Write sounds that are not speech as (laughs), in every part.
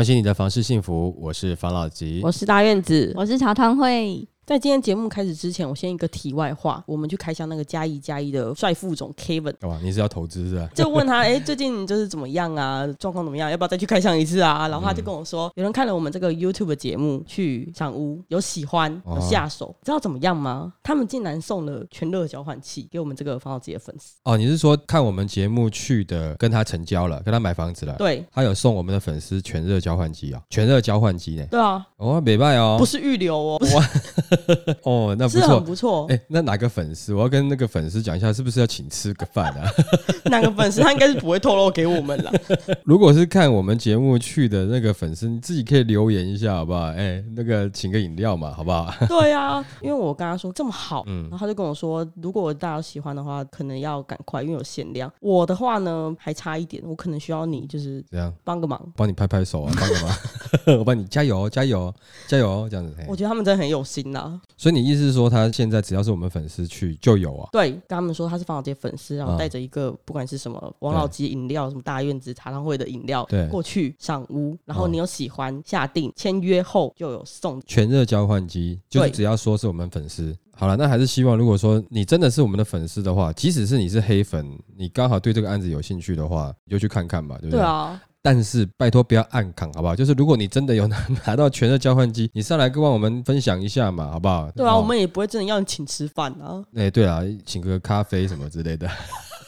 关心你的房事幸福，我是房老吉，我是大院子，我是茶汤会。在今天节目开始之前，我先一个题外话，我们去开箱那个加一加一的帅副总 Kevin，哇，你是要投资是吧？(laughs) 就问他，哎、欸，最近就是怎么样啊？状况怎么样？要不要再去开箱一次啊？然后他就跟我说，嗯、有人看了我们这个 YouTube 节目去赏屋，有喜欢，有下手，哦、知道怎么样吗？他们竟然送了全热交换器给我们这个房老吉的粉丝。哦，你是说看我们节目去的，跟他成交了，跟他买房子了？对，他有送我们的粉丝全热交换机啊，全热交换机呢？对啊，哦，没卖哦，不是预留哦，哇，(laughs) 哦。那不错，不错。哎、欸，那哪个粉丝？我要跟那个粉丝讲一下，是不是要请吃个饭啊？(laughs) 哪个粉丝？他应该是不会透露给我们了。(laughs) 如果是看我们节目去的那个粉丝，你自己可以留言一下，好不好？哎、欸，那个请个饮料嘛，好不好？对啊，因为我跟他说这么好，嗯，然后他就跟我说，如果大家喜欢的话，可能要赶快，因为有限量。我的话呢，还差一点，我可能需要你，就是这样帮个忙，帮你拍拍手啊，帮个忙，我帮你加油，加油，加油，这样子。我觉得他们真的很有心呐、啊。所以你意思是？说他现在只要是我们粉丝去就有啊，对，跟他们说他是房老吉粉丝，然后带着一个不管是什么王老吉饮料，什么大院子茶汤会的饮料，对，过去赏屋，然后你有喜欢下定签约后就有送全热交换机，就是只要说是我们粉丝，好了，那还是希望如果说你真的是我们的粉丝的话，即使是你是黑粉，你刚好对这个案子有兴趣的话，你就去看看吧，对不对？对啊。但是拜托不要暗扛，好不好？就是如果你真的有拿 (laughs) 拿到全热交换机，你上来跟我们分享一下嘛，好不好？对啊，我们也不会真的要你请吃饭啊。哎、欸，对啊，请个咖啡什么之类的。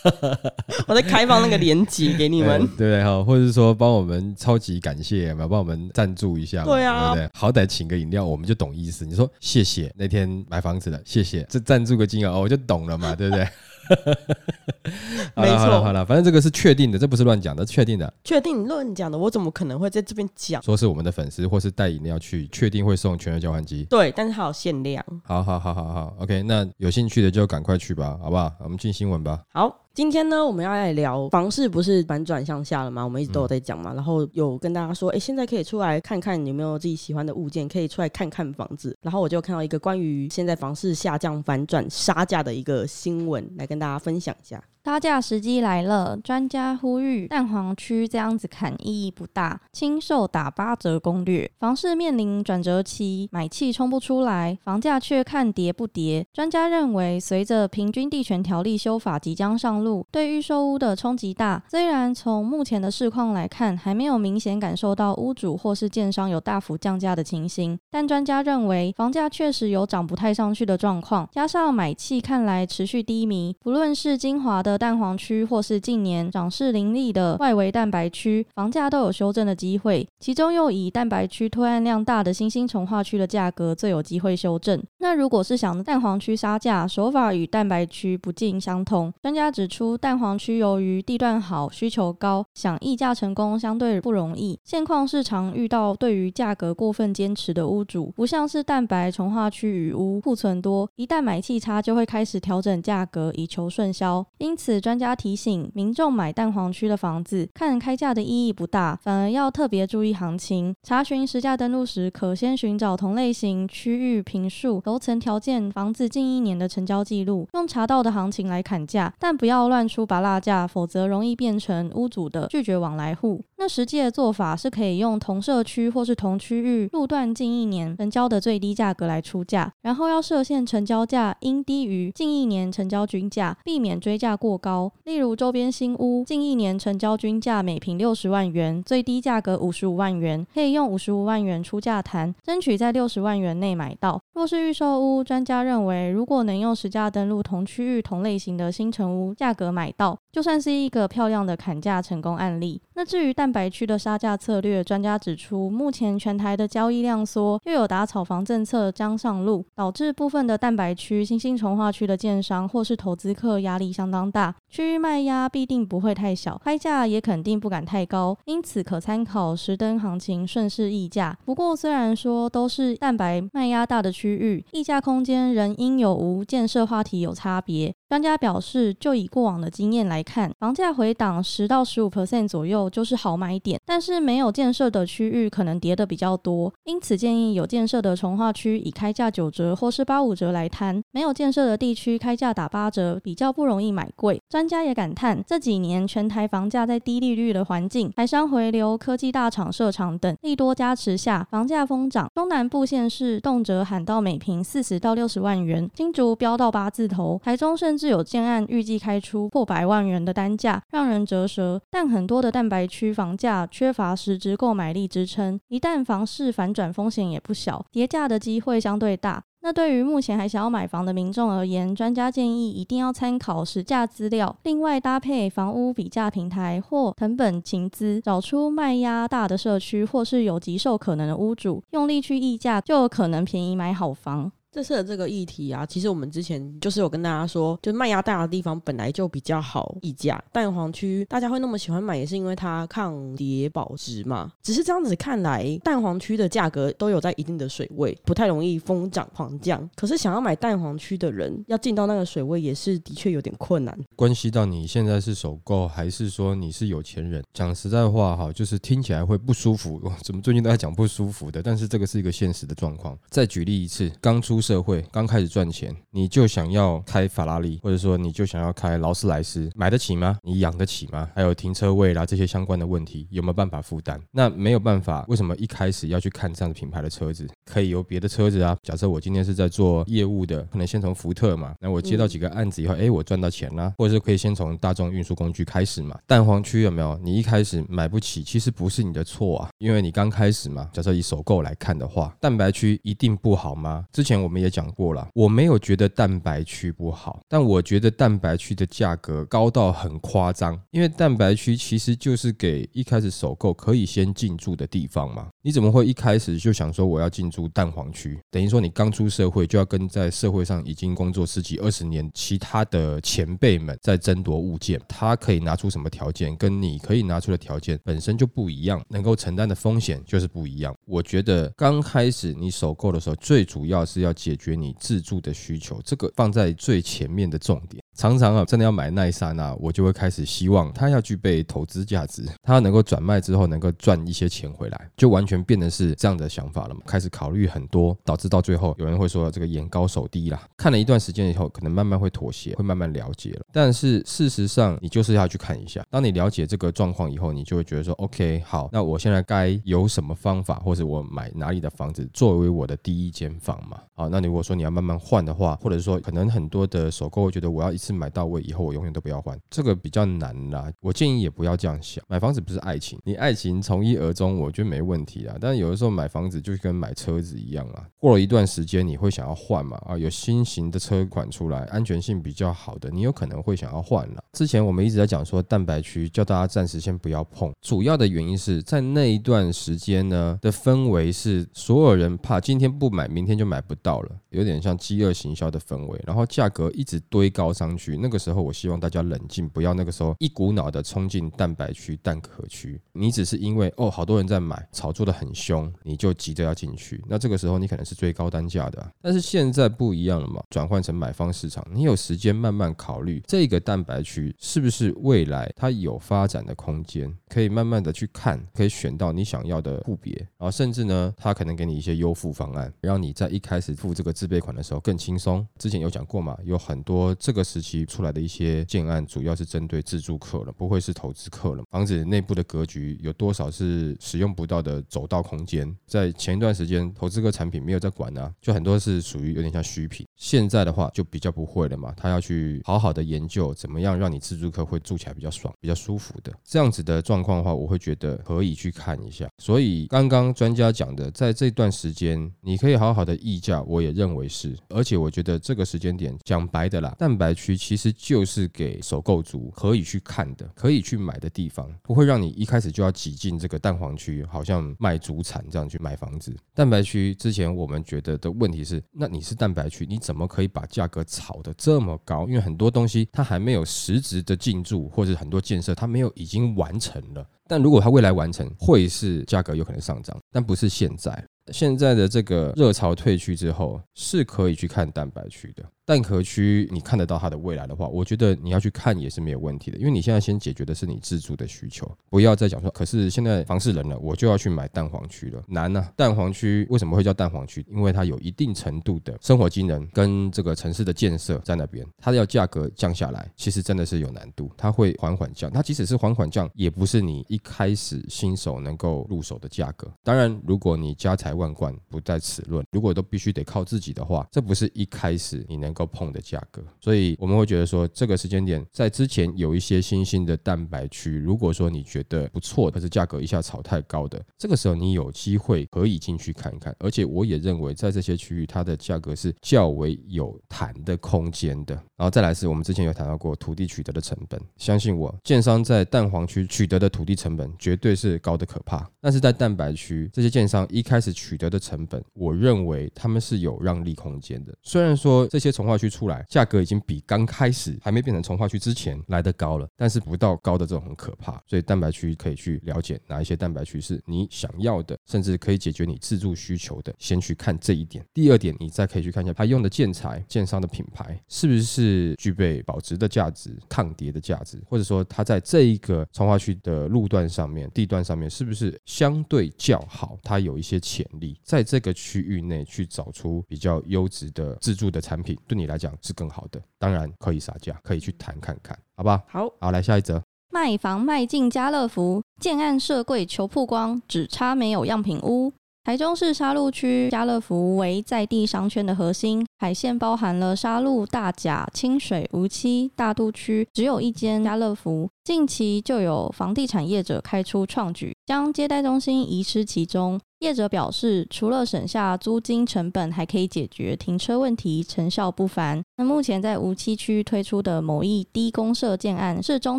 (laughs) 我在开放那个链接给你们，(laughs) 对不对哈？或者是说帮我们超级感谢嘛，帮我们赞助一下，对啊，对不对？好歹请个饮料，我们就懂意思。你说谢谢那天买房子的，谢谢这赞助个金额，我就懂了嘛，对不对？(laughs) 没错，好了，反正这个是确定的，这不是乱讲的，确定的。确定乱讲的，我怎么可能会在这边讲？说是我们的粉丝或是带饮料去，确定会送全额交换机。对，但是它有限量。好好好好好，OK，那有兴趣的就赶快去吧，好不好？我们进新闻吧。好。今天呢，我们要来聊房市，不是反转向下了吗？我们一直都有在讲嘛，然后有跟大家说，哎，现在可以出来看看有没有自己喜欢的物件，可以出来看看房子。然后我就看到一个关于现在房市下降、反转、杀价的一个新闻，来跟大家分享一下。杀价时机来了，专家呼吁蛋黄区这样子砍意义不大，轻售打八折攻略。房市面临转折期，买气冲不出来，房价却看跌不跌。专家认为，随着平均地权条例修法即将上路，对预售屋的冲击大。虽然从目前的市况来看，还没有明显感受到屋主或是建商有大幅降价的情形，但专家认为，房价确实有涨不太上去的状况，加上买气看来持续低迷，不论是精华的。蛋黄区或是近年涨势凌厉的外围蛋白区，房价都有修正的机会。其中又以蛋白区推案量大的新兴重化区的价格最有机会修正。那如果是想蛋黄区杀价，手法与蛋白区不尽相同。专家指出，蛋黄区由于地段好、需求高，想议价成功相对不容易。现况市场遇到对于价格过分坚持的屋主，不像是蛋白重化区与屋库存多，一旦买气差就会开始调整价格以求顺销。因，此专家提醒民众买蛋黄区的房子，看开价的意义不大，反而要特别注意行情。查询实价登录时，可先寻找同类型区域、坪数、楼层条件、房子近一年的成交记录，用查到的行情来砍价，但不要乱出芭乐价，否则容易变成屋主的拒绝往来户。那实际的做法是可以用同社区或是同区域路段近一年成交的最低价格来出价，然后要设限成交价应低于近一年成交均价，避免追价过高。例如周边新屋近一年成交均价每平六十万元，最低价格五十五万元，可以用五十五万元出价谈，争取在六十万元内买到。若是预售屋，专家认为如果能用实价登录同区域同类型的新城屋价格买到，就算是一个漂亮的砍价成功案例。那至于蛋白区的杀价策略，专家指出，目前全台的交易量缩，又有打炒房政策将上路，导致部分的蛋白区、新兴重划区的建商或是投资客压力相当大，区域卖压必定不会太小，开价也肯定不敢太高，因此可参考实登行情顺势议价。不过，虽然说都是蛋白卖压大的区域，议价空间仍因有无建设话题有差别。专家表示，就以过往的经验来看，房价回档十到十五 percent 左右就是好买点，但是没有建设的区域可能跌的比较多，因此建议有建设的从化区以开价九折或是八五折来摊，没有建设的地区开价打八折比较不容易买贵。专家也感叹，这几年全台房价在低利率的环境、台商回流、科技大厂设厂等利多加持下，房价疯涨。中南部县市动辄喊到每坪四十到六十万元，新竹飙到八字头，台中甚至有建案预计开出破百万元的单价，让人折舌。但很多的蛋白区房价缺乏实质购买力支撑，一旦房市反转，风险也不小，跌价的机会相对大。那对于目前还想要买房的民众而言，专家建议一定要参考实价资料，另外搭配房屋比价平台或藤本情资，找出卖压大的社区或是有急售可能的屋主，用力去议价，就有可能便宜买好房。这次的这个议题啊，其实我们之前就是有跟大家说，就卖压大的地方本来就比较好议价。蛋黄区大家会那么喜欢买，也是因为它抗跌保值嘛。只是这样子看来，蛋黄区的价格都有在一定的水位，不太容易疯涨狂降。可是想要买蛋黄区的人，要进到那个水位，也是的确有点困难。关系到你现在是首购，还是说你是有钱人？讲实在话哈，就是听起来会不舒服。(laughs) 怎么最近都在讲不舒服的？但是这个是一个现实的状况。再举例一次，刚出。社会刚开始赚钱，你就想要开法拉利，或者说你就想要开劳斯莱斯，买得起吗？你养得起吗？还有停车位啦，这些相关的问题，有没有办法负担？那没有办法，为什么一开始要去看这样的品牌的车子？可以有别的车子啊。假设我今天是在做业务的，可能先从福特嘛，那我接到几个案子以后，哎、我赚到钱啦，或者是可以先从大众运输工具开始嘛。蛋黄区有没有？你一开始买不起，其实不是你的错啊，因为你刚开始嘛。假设以首购来看的话，蛋白区一定不好吗？之前我我们也讲过了，我没有觉得蛋白区不好，但我觉得蛋白区的价格高到很夸张，因为蛋白区其实就是给一开始首购可以先进驻的地方嘛。你怎么会一开始就想说我要进驻蛋黄区？等于说你刚出社会就要跟在社会上已经工作十几二十年其他的前辈们在争夺物件，他可以拿出什么条件，跟你可以拿出的条件本身就不一样，能够承担的风险就是不一样。我觉得刚开始你首购的时候，最主要是要解决你自住的需求，这个放在最前面的重点。常常啊，真的要买那一刹那，我就会开始希望它要具备投资价值，它能够转卖之后能够赚一些钱回来，就完全变得是这样的想法了嘛。开始考虑很多，导致到最后有人会说这个眼高手低啦。看了一段时间以后，可能慢慢会妥协，会慢慢了解了。但是事实上，你就是要去看一下。当你了解这个状况以后，你就会觉得说，OK，好，那我现在该有什么方法，或者我买哪里的房子作为我的第一间房嘛？好，那如果说你要慢慢换的话，或者说可能很多的首购会觉得我要一次买到位，以后我永远都不要换，这个比较难啦。我建议也不要这样想，买房子不是爱情，你爱情从一而终，我觉得没问题啦。但有的时候买房子就跟买车子一样啊，过了一段时间你会想要换嘛？啊，有新型的车款出来，安全性比较好的，你有可能会想要换了。之前我们一直在讲说蛋白区，叫大家暂时先不要碰，主要的原因是在那一段时间呢的氛围是所有人怕今天不买，明天就买不到有点像饥饿行销的氛围，然后价格一直堆高上去，那个时候。我希望大家冷静，不要那个时候一股脑的冲进蛋白区、蛋壳区。你只是因为哦，好多人在买，炒作的很凶，你就急着要进去。那这个时候你可能是最高单价的。但是现在不一样了嘛，转换成买方市场，你有时间慢慢考虑这个蛋白区是不是未来它有发展的空间，可以慢慢的去看，可以选到你想要的户别，然后甚至呢，它可能给你一些优付方案，让你在一开始付这个自备款的时候更轻松。之前有讲过嘛，有很多这个时期出来的一些。建案主要是针对自住客了，不会是投资客了。房子内部的格局有多少是使用不到的走道空间？在前一段时间，投资客产品没有在管啊，就很多是属于有点像虚品。现在的话就比较不会了嘛，他要去好好的研究怎么样让你自住客会住起来比较爽、比较舒服的这样子的状况的话，我会觉得可以去看一下。所以刚刚专家讲的，在这段时间你可以好好的议价，我也认为是。而且我觉得这个时间点讲白的啦，蛋白区其实就。是给首购族可以去看的，可以去买的地方，不会让你一开始就要挤进这个蛋黄区，好像卖主产这样去买房子。蛋白区之前我们觉得的问题是，那你是蛋白区，你怎么可以把价格炒得这么高？因为很多东西它还没有实质的进驻，或者很多建设它没有已经完成了。但如果它未来完成，会是价格有可能上涨，但不是现在。现在的这个热潮退去之后，是可以去看蛋白区的。蛋壳区，你看得到它的未来的话，我觉得你要去看也是没有问题的，因为你现在先解决的是你自住的需求，不要再讲说，可是现在房市冷了，我就要去买蛋黄区了，难啊！蛋黄区为什么会叫蛋黄区？因为它有一定程度的生活机能跟这个城市的建设在那边，它要价格降下来，其实真的是有难度，它会缓缓降，它即使是缓缓降，也不是你一开始新手能够入手的价格。当然，如果你家财万贯不在此论，如果都必须得靠自己的话，这不是一开始你能。够碰的价格，所以我们会觉得说，这个时间点在之前有一些新兴的蛋白区，如果说你觉得不错，可是价格一下炒太高的，这个时候你有机会可以进去看一看。而且我也认为，在这些区域，它的价格是较为有谈的空间的。然后再来是我们之前有谈到过土地取得的成本，相信我，建商在蛋黄区取得的土地成本绝对是高的可怕。但是在蛋白区，这些建商一开始取得的成本，我认为他们是有让利空间的。虽然说这些从化区出来，价格已经比刚开始还没变成从化区之前来得高了，但是不到高的这种很可怕，所以蛋白区可以去了解哪一些蛋白区是你想要的，甚至可以解决你自住需求的，先去看这一点。第二点，你再可以去看一下他用的建材、建商的品牌是不是具备保值的价值、抗跌的价值，或者说它在这一个从化区的路段上面、地段上面是不是相对较好，它有一些潜力，在这个区域内去找出比较优质的自助的产品。对你来讲是更好的，当然可以杀价，可以去谈看看，好吧？好，好，来下一则，卖房卖进家乐福，建案设柜求曝光，只差没有样品屋。台中市沙鹿区家乐福为在地商圈的核心，海线包含了沙鹿、大甲、清水、梧栖、大肚区，只有一间家乐福。近期就有房地产业者开出创举，将接待中心移师其中。业者表示，除了省下租金成本，还可以解决停车问题，成效不凡。那目前在梧栖区推出的某一低公设建案，是中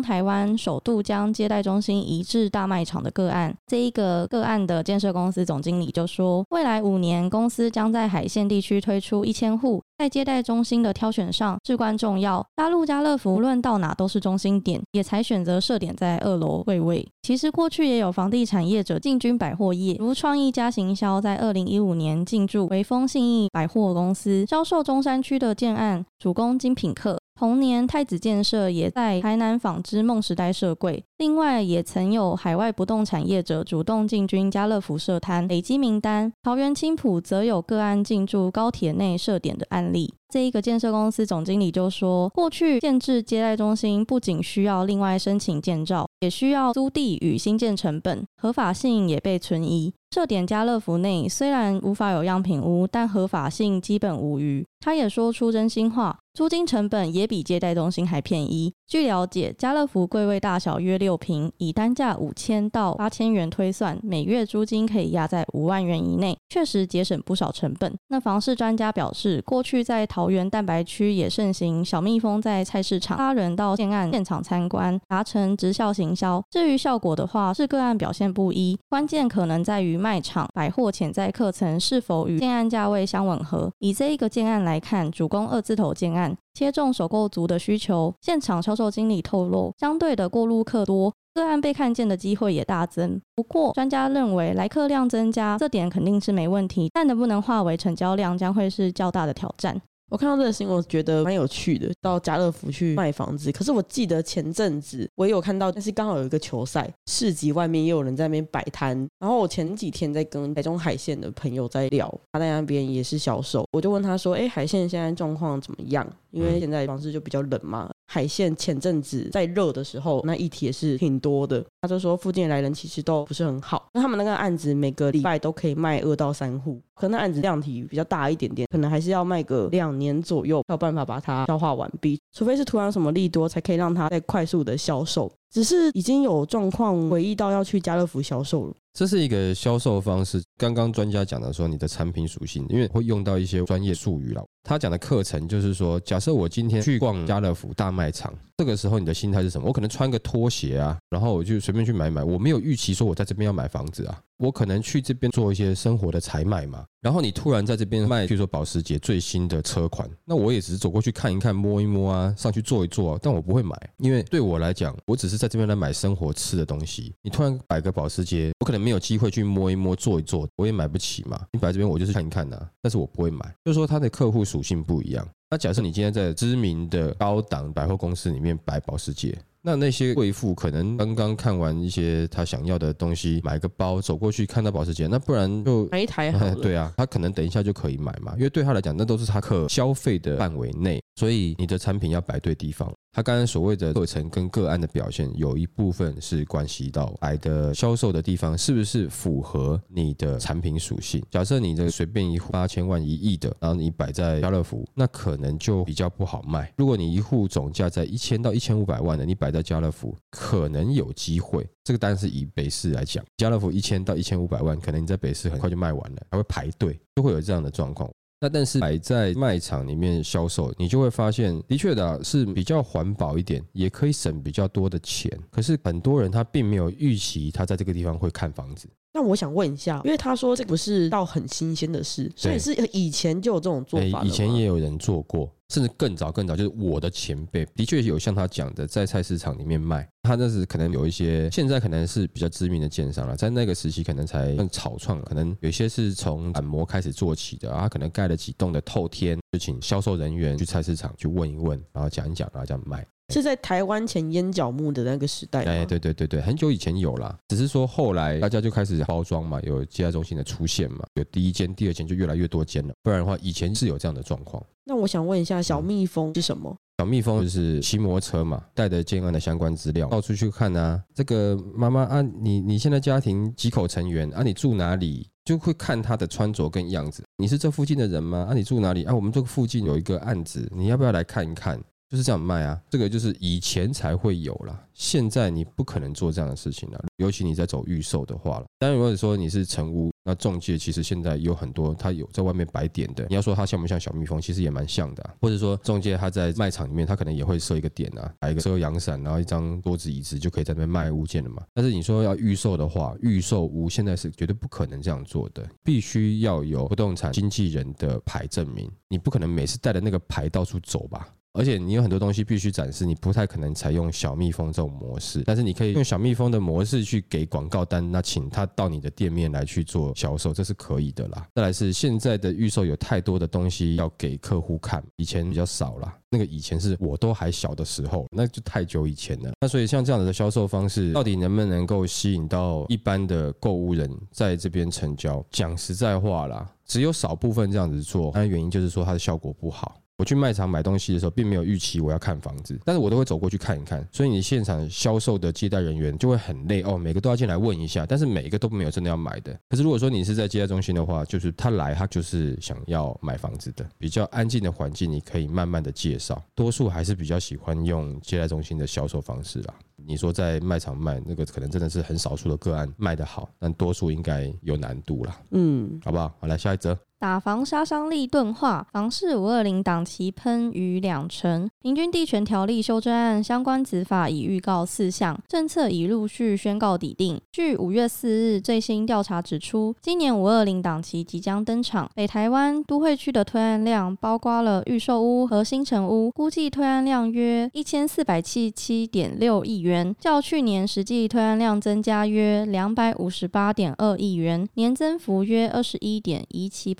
台湾首度将接待中心移至大卖场的个案。这一个个案的建设公司总经理就说，未来五年公司将在海线地区推出一千户。在接待中心的挑选上至关重要。大陆家乐福无论到哪都是中心点，也才选择设点在二楼会位。其实过去也有房地产业者进军百货业，如创意家行销在二零一五年进驻微风信义百货公司，销售中山区的建案，主攻精品客。同年，太子建设也在台南纺织梦时代设柜。另外，也曾有海外不动产业者主动进军家乐福设摊，累积名单。桃园青浦则有个案进驻高铁内设点的案例。这一个建设公司总经理就说，过去建置接待中心不仅需要另外申请建造，也需要租地与新建成本，合法性也被存疑。设点家乐福内虽然无法有样品屋，但合法性基本无虞。他也说出真心话，租金成本也比接待中心还便宜。据了解，家乐福柜位大小约六坪，以单价五千到八千元推算，每月租金可以压在五万元以内，确实节省不少成本。那房市专家表示，过去在桃园蛋白区也盛行小蜜蜂在菜市场拉人到建案现场参观，达成直销行销。至于效果的话，是个案表现不一，关键可能在于卖场百货潜在客层是否与建案价位相吻合。以这一个建案来看，主攻二字头建案。切中首购族的需求，现场销售经理透露，相对的过路客多，个案被看见的机会也大增。不过，专家认为来客量增加，这点肯定是没问题，但能不能化为成交量，将会是较大的挑战。我看到这个新闻，觉得蛮有趣的。到家乐福去卖房子，可是我记得前阵子我有看到，但是刚好有一个球赛，市集外面也有人在那边摆摊。然后我前几天在跟台中海线的朋友在聊，他在那边也是销售，我就问他说：“哎，海线现在状况怎么样？因为现在房子就比较冷嘛。”海线前阵子在热的时候，那议题也是挺多的。他就说附近来人其实都不是很好。那他们那个案子每个礼拜都可以卖二到三户，可能案子量体比较大一点点，可能还是要卖个两年左右，才有办法把它消化完毕。除非是突然什么利多，才可以让它再快速的销售。只是已经有状况回忆到要去家乐福销售了。这是一个销售方式。刚刚专家讲的说，你的产品属性，因为会用到一些专业术语了。他讲的课程就是说，假设我今天去逛家乐福大卖场，这个时候你的心态是什么？我可能穿个拖鞋啊，然后我就随便去买买，我没有预期说我在这边要买房子啊，我可能去这边做一些生活的采买嘛。然后你突然在这边卖，比如说保时捷最新的车款，那我也只是走过去看一看、摸一摸啊，上去坐一坐啊，但我不会买，因为对我来讲，我只是在这边来买生活吃的东西。你突然摆个保时捷，我可能没有机会去摸一摸、坐一坐，我也买不起嘛。你摆这边，我就是看一看呐啊，但是我不会买，就是说他的客户属性不一样。那假设你今天在知名的高档百货公司里面摆保时捷。那那些贵妇可能刚刚看完一些她想要的东西，买个包走过去看到保时捷，那不然就买一台好了。(laughs) 对啊，她可能等一下就可以买嘛，因为对她来讲，那都是她可消费的范围内，所以你的产品要摆对地方。他刚刚所谓的课程跟个案的表现，有一部分是关系到摆的销售的地方是不是符合你的产品属性。假设你的随便一户八千万、一亿的，然后你摆在家乐福，那可能就比较不好卖。如果你一户总价在一千到一千五百万的，你摆在家乐福，可能有机会。这个单是以北市来讲，家乐福一千到一千五百万，可能你在北市很快就卖完了，还会排队，就会有这样的状况。那但是摆在卖场里面销售，你就会发现，的确的是比较环保一点，也可以省比较多的钱。可是很多人他并没有预期他在这个地方会看房子。那我想问一下，因为他说这不是到很新鲜的事，所以是以前就有这种做法。以前也有人做过。甚至更早更早，就是我的前辈的确有像他讲的，在菜市场里面卖。他那是可能有一些，现在可能是比较知名的建商了，在那个时期可能才更草创，可能有些是从板模开始做起的，他可能盖了几栋的透天，就请销售人员去菜市场去问一问，然后讲一讲，然后这样卖。是在台湾前烟角木的那个时代。哎，对对对对，很久以前有啦，只是说后来大家就开始包装嘛，有接待中心的出现嘛，有第一间、第二间就越来越多间了。不然的话，以前是有这样的状况。那我想问一下，小蜜蜂是什么？小蜜蜂就是骑摩托车嘛，带着建案的相关资料到处去看啊。这个妈妈啊，你你现在家庭几口成员啊？你住哪里？就会看他的穿着跟样子。你是这附近的人吗？啊，你住哪里？啊，我们这个附近有一个案子，你要不要来看一看？就是这样卖啊，这个就是以前才会有啦，现在你不可能做这样的事情了，尤其你在走预售的话了。当然，如果说你是成屋，那中介其实现在有很多，他有在外面摆点的。你要说他像不像小蜜蜂，其实也蛮像的。或者说中介他在卖场里面，他可能也会设一个点啊，摆一个遮阳伞，然后一张桌子椅子就可以在那边卖物件了嘛。但是你说要预售的话，预售屋现在是绝对不可能这样做的，必须要有不动产经纪人的牌证明，你不可能每次带着那个牌到处走吧。而且你有很多东西必须展示，你不太可能采用小蜜蜂这种模式，但是你可以用小蜜蜂的模式去给广告单，那请他到你的店面来去做销售，这是可以的啦。再来是现在的预售有太多的东西要给客户看，以前比较少啦。那个以前是我都还小的时候，那就太久以前了。那所以像这样子的销售方式，到底能不能够吸引到一般的购物人在这边成交？讲实在话啦，只有少部分这样子做，那原因就是说它的效果不好。我去卖场买东西的时候，并没有预期我要看房子，但是我都会走过去看一看。所以你现场销售的接待人员就会很累哦，每个都要进来问一下，但是每一个都没有真的要买的。可是如果说你是在接待中心的话，就是他来，他就是想要买房子的，比较安静的环境，你可以慢慢的介绍。多数还是比较喜欢用接待中心的销售方式啦。你说在卖场卖那个，可能真的是很少数的个案卖得好，但多数应该有难度啦。嗯，好不好？好，来下一则。打房杀伤力钝化，房市五二零档期喷逾两成。平均地权条例修正案相关子法已预告四项，政策已陆续宣告抵定。据五月四日最新调查指出，今年五二零档期即将登场，北台湾都会区的推案量包括了预售屋和新城屋，估计推案量约一千四百七七点六亿元，较去年实际推案量增加约两百五十八点二亿元，年增幅约二十一点一七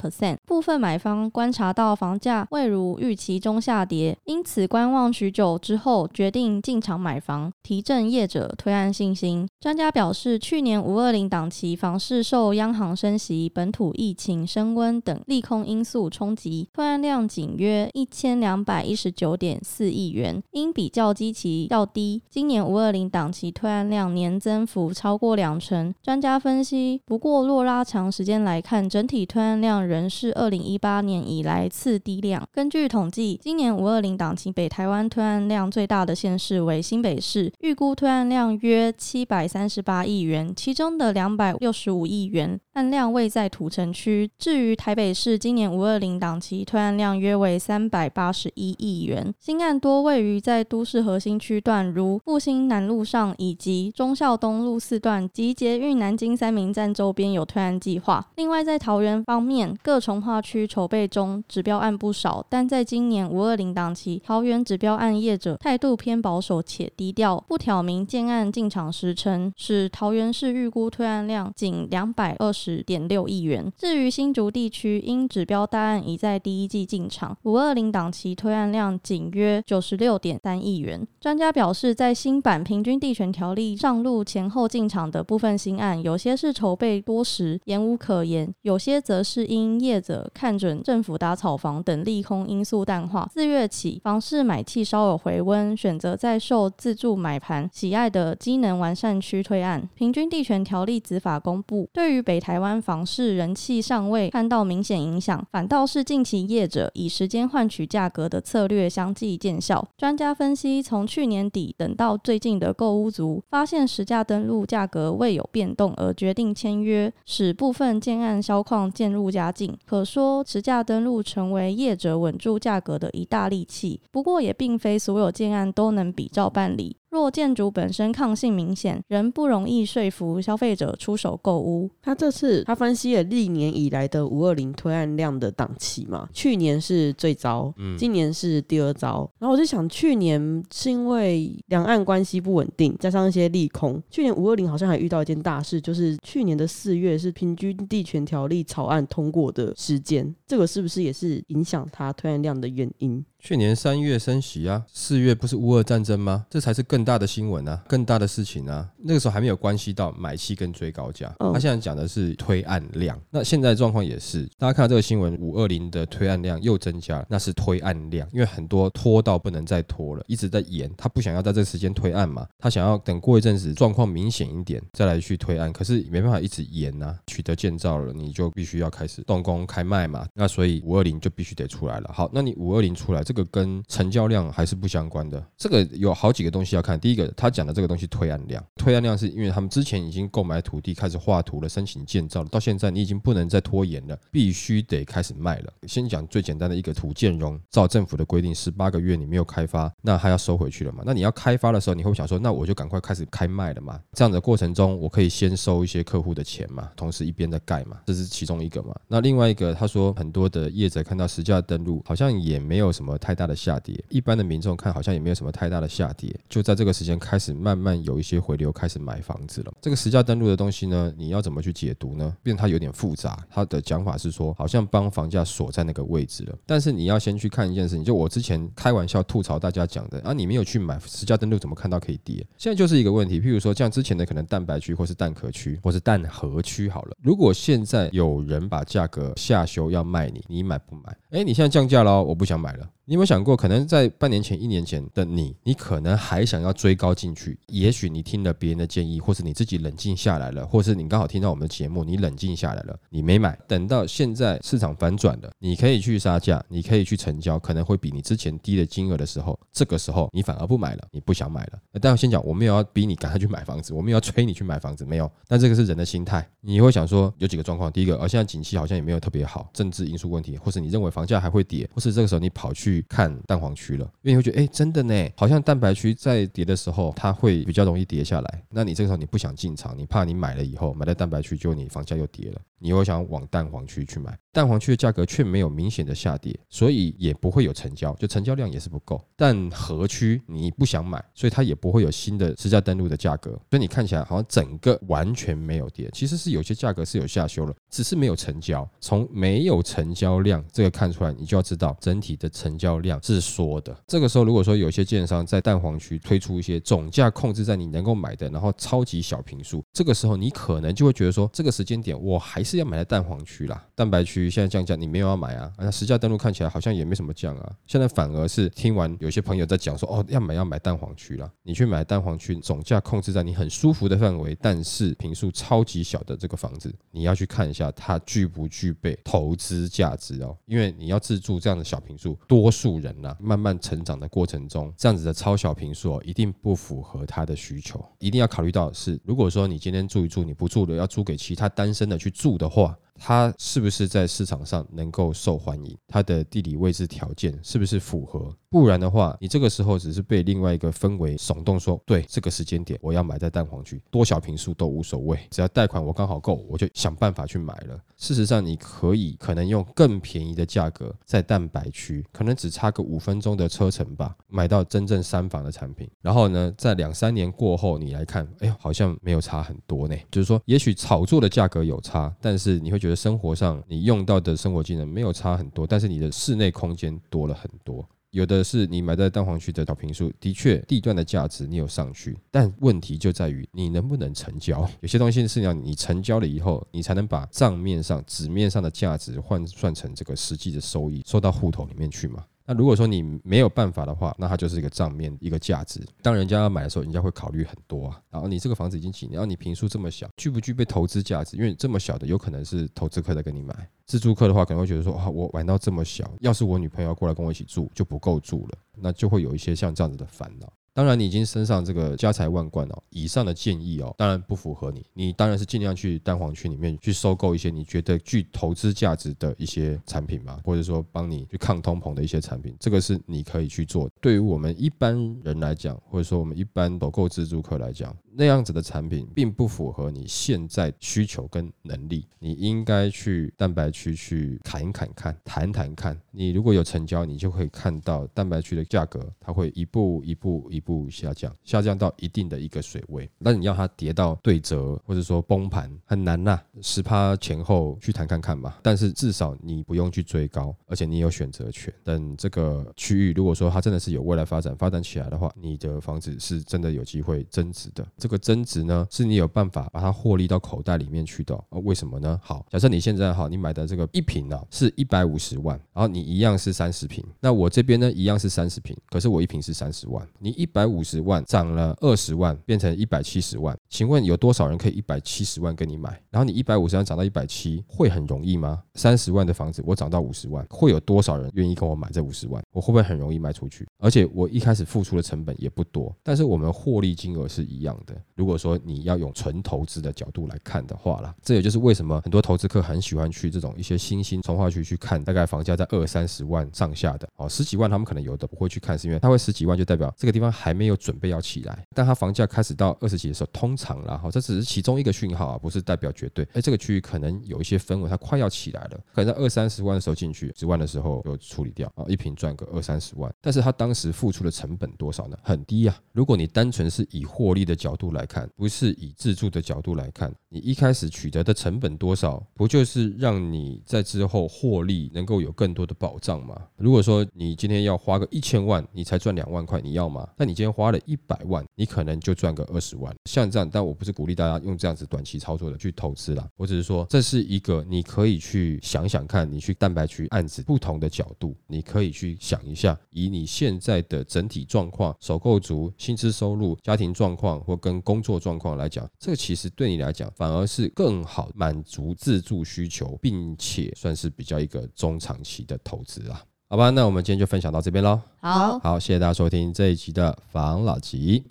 部分买方观察到房价未如预期中下跌，因此观望许久之后决定进场买房，提振业者推案信心。专家表示，去年五二零档期房市受央行升息、本土疫情升温等利空因素冲击，推案量仅约一千两百一十九点四亿元，因比较基期较低。今年五二零档期推案量年增幅超过两成。专家分析，不过若拉长时间来看，整体推案量仍仍是二零一八年以来次低量。根据统计，今年五二零档期北台湾推案量最大的县市为新北市，预估推案量约七百三十八亿元，其中的两百六十五亿元案量位在土城区。至于台北市，今年五二零档期推案量约为三百八十一亿元，新案多位于在都市核心区段，如复兴南路上以及忠孝东路四段及捷运南京三民站周边有推案计划。另外，在桃园方面，各从化区筹备中，指标案不少，但在今年五二零档期，桃园指标案业者态度偏保守且低调，不挑明建案进场时程，使桃园市预估推案量仅两百二十点六亿元。至于新竹地区，因指标大案已在第一季进场，五二零档期推案量仅约九十六点三亿元。专家表示，在新版平均地权条例上路前后进场的部分新案，有些是筹备多时，延无可言；有些则是因业者看准政府打炒房等利空因素淡化。四月起，房市买气稍有回温，选择在受自住买盘喜爱的机能完善区推案。平均地权条例执法公布，对于北台湾房市人气尚未看到明显影响，反倒是近期业者以时间换取价格的策略相继见效。专家分析，从去年底等到最近的购屋族，发现实价登录价格未有变动而决定签约，使部分建案销况渐入佳境。可说持价登录成为业者稳住价格的一大利器。不过也并非所有建案都能比照办理。若建筑本身抗性明显，仍不容易说服消费者出手购屋。他这次他分析了历年以来的五二零推案量的档期嘛，去年是最糟，嗯，今年是第二糟。然后我就想，去年是因为两岸关系不稳定，加上一些利空。去年五二零好像还遇到一件大事，就是去年的四月是平均地权条例草案通过的时间，这个是不是也是影响他推案量的原因？去年三月升息啊，四月不是乌俄战争吗？这才是更大的新闻啊，更大的事情啊。那个时候还没有关系到买气跟追高价，他现在讲的是推案量。那现在状况也是，大家看到这个新闻，五二零的推案量又增加了，那是推案量，因为很多拖到不能再拖了，一直在延，他不想要在这个时间推案嘛，他想要等过一阵子状况明显一点再来去推案，可是没办法一直延呐，取得建造了，你就必须要开始动工开卖嘛，那所以五二零就必须得出来了。好，那你五二零出来这个。这个跟成交量还是不相关的，这个有好几个东西要看。第一个，他讲的这个东西推案量，推案量是因为他们之前已经购买土地，开始画图了，申请建造了，到现在你已经不能再拖延了，必须得开始卖了。先讲最简单的一个土建融，照政府的规定，十八个月你没有开发，那还要收回去了嘛？那你要开发的时候，你会想说，那我就赶快开始开卖了嘛？这样的过程中，我可以先收一些客户的钱嘛，同时一边在盖嘛，这是其中一个嘛。那另外一个，他说很多的业者看到实价登录，好像也没有什么。太大的下跌，一般的民众看好像也没有什么太大的下跌，就在这个时间开始慢慢有一些回流，开始买房子了。这个实价登录的东西呢，你要怎么去解读呢？变它有点复杂。它的讲法是说，好像帮房价锁在那个位置了。但是你要先去看一件事情，就我之前开玩笑吐槽大家讲的啊，你没有去买实价登录，怎么看到可以跌？现在就是一个问题。譬如说，像之前的可能蛋白区，或是蛋壳区，或是蛋核区，好了，如果现在有人把价格下修要卖你，你买不买？哎，你现在降价了，我不想买了。你有没有想过，可能在半年前、一年前的你，你可能还想要追高进去？也许你听了别人的建议，或是你自己冷静下来了，或是你刚好听到我们的节目，你冷静下来了，你没买。等到现在市场反转了，你可以去杀价，你可以去成交，可能会比你之前低的金额的时候，这个时候你反而不买了，你不想买了。但我先讲，我没有要逼你赶快去买房子，我没有要催你去买房子，没有。但这个是人的心态，你会想说有几个状况：第一个，而现在景气好像也没有特别好，政治因素问题，或是你认为房价还会跌，或是这个时候你跑去看蛋黄区了，因为你会觉得，哎，真的呢，好像蛋白区在跌的时候，它会比较容易跌下来。那你这个时候你不想进场，你怕你买了以后买在蛋白区，就你房价又跌了，你又想往蛋黄区去买，蛋黄区的价格却没有明显的下跌，所以也不会有成交，就成交量也是不够。但核区你不想买，所以它也不会有新的实价登录的价格，所以你看起来好像整个完全没有跌，其实是有些价格是有下修了，只是没有成交。从没有成交量这个看出来，你就要知道整体的成交。交量是缩的。这个时候，如果说有些建商在蛋黄区推出一些总价控制在你能够买的，然后超级小坪数，这个时候你可能就会觉得说，这个时间点我还是要买在蛋黄区啦。蛋白区现在降价，你没有要买啊？那实价登录看起来好像也没什么降啊。现在反而是听完有些朋友在讲说，哦，要买要买蛋黄区啦。你去买蛋黄区，总价控制在你很舒服的范围，但是坪数超级小的这个房子，你要去看一下它具不具备投资价值哦。因为你要自住这样的小坪数，多数人呐、慢慢成长的过程中，这样子的超小平数哦，一定不符合他的需求。一定要考虑到是，如果说你今天住一住，你不住了，要租给其他单身的去住的话。它是不是在市场上能够受欢迎？它的地理位置条件是不是符合？不然的话，你这个时候只是被另外一个氛围耸动，说对这个时间点我要买在蛋黄区，多小坪数都无所谓，只要贷款我刚好够，我就想办法去买了。事实上，你可以可能用更便宜的价格在蛋白区，可能只差个五分钟的车程吧，买到真正三房的产品。然后呢，在两三年过后你来看，哎，好像没有差很多呢。就是说，也许炒作的价格有差，但是你会。觉得生活上你用到的生活技能没有差很多，但是你的室内空间多了很多。有的是你买在蛋黄区的小平数，的确地段的价值你有上去，但问题就在于你能不能成交。有些东西是要你成交了以后，你才能把账面上纸面上的价值换算成这个实际的收益，收到户头里面去嘛。那如果说你没有办法的话，那它就是一个账面一个价值。当人家要买的时候，人家会考虑很多啊。然后你这个房子已经几年，然后你平数这么小，具不具备投资价值？因为这么小的，有可能是投资客在跟你买，自住客的话可能会觉得说，啊，我玩到这么小，要是我女朋友过来跟我一起住，就不够住了，那就会有一些像这样子的烦恼。当然，你已经身上这个家财万贯哦，以上的建议哦，当然不符合你。你当然是尽量去蛋黄区里面去收购一些你觉得具投资价值的一些产品嘛，或者说帮你去抗通膨的一些产品，这个是你可以去做。对于我们一般人来讲，或者说我们一般首购自助客来讲，那样子的产品并不符合你现在需求跟能力。你应该去蛋白区去砍一砍看，谈谈看。你如果有成交，你就会看到蛋白区的价格，它会一步一步一步。下降，下降到一定的一个水位，那你要它跌到对折或者说崩盘很难呐、十趴前后去谈看看吧。但是至少你不用去追高，而且你有选择权。等这个区域如果说它真的是有未来发展，发展起来的话，你的房子是真的有机会增值的。这个增值呢，是你有办法把它获利到口袋里面去的。啊，为什么呢？好，假设你现在哈，你买的这个一平呢是一百五十万，然后你一样是三十平，那我这边呢一样是三十平，可是我一平是三十万，你一。百五十万涨了二十万，变成一百七十万。请问有多少人可以一百七十万跟你买？然后你一百五十万涨到一百七，会很容易吗？三十万的房子我涨到五十万，会有多少人愿意跟我买这五十万？我会不会很容易卖出去？而且我一开始付出的成本也不多，但是我们获利金额是一样的。如果说你要用纯投资的角度来看的话啦，这也就是为什么很多投资客很喜欢去这种一些新兴从化区去看，大概房价在二三十万上下的哦，十几万他们可能有的不会去看，是因为他会十几万就代表这个地方还没有准备要起来，但他房价开始到二十几的时候，通常啦哈，这只是其中一个讯号啊，不是代表绝对。哎，这个区域可能有一些氛围，它快要起来了，可能在二三十万的时候进去，十万的时候就处理掉啊，一坪赚个二三十万。但是他当时付出的成本多少呢？很低啊。如果你单纯是以获利的角度来看，不是以自住的角度来看，你一开始取得的成本多少，不就是让你在之后获利能够有更多的保障吗？如果说你今天要花个一千万，你才赚两万块，你要吗？那你今天花了一百万，你可能就赚个二十万。像这样，但我不是鼓励大家用这样子短期操作的去投资啦，我只是说这是一个你可以去想想看，你去蛋白区案子不同的角度，你可以去想一下，以你现在的整体状况、首购族、薪资收入、家庭状况或跟工作状况来讲，这个其实对你来讲反而是更好满足自住需求，并且算是比较一个中长期的投资啦。好吧，那我们今天就分享到这边喽。好，好，谢谢大家收听这一集的防老集，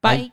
拜。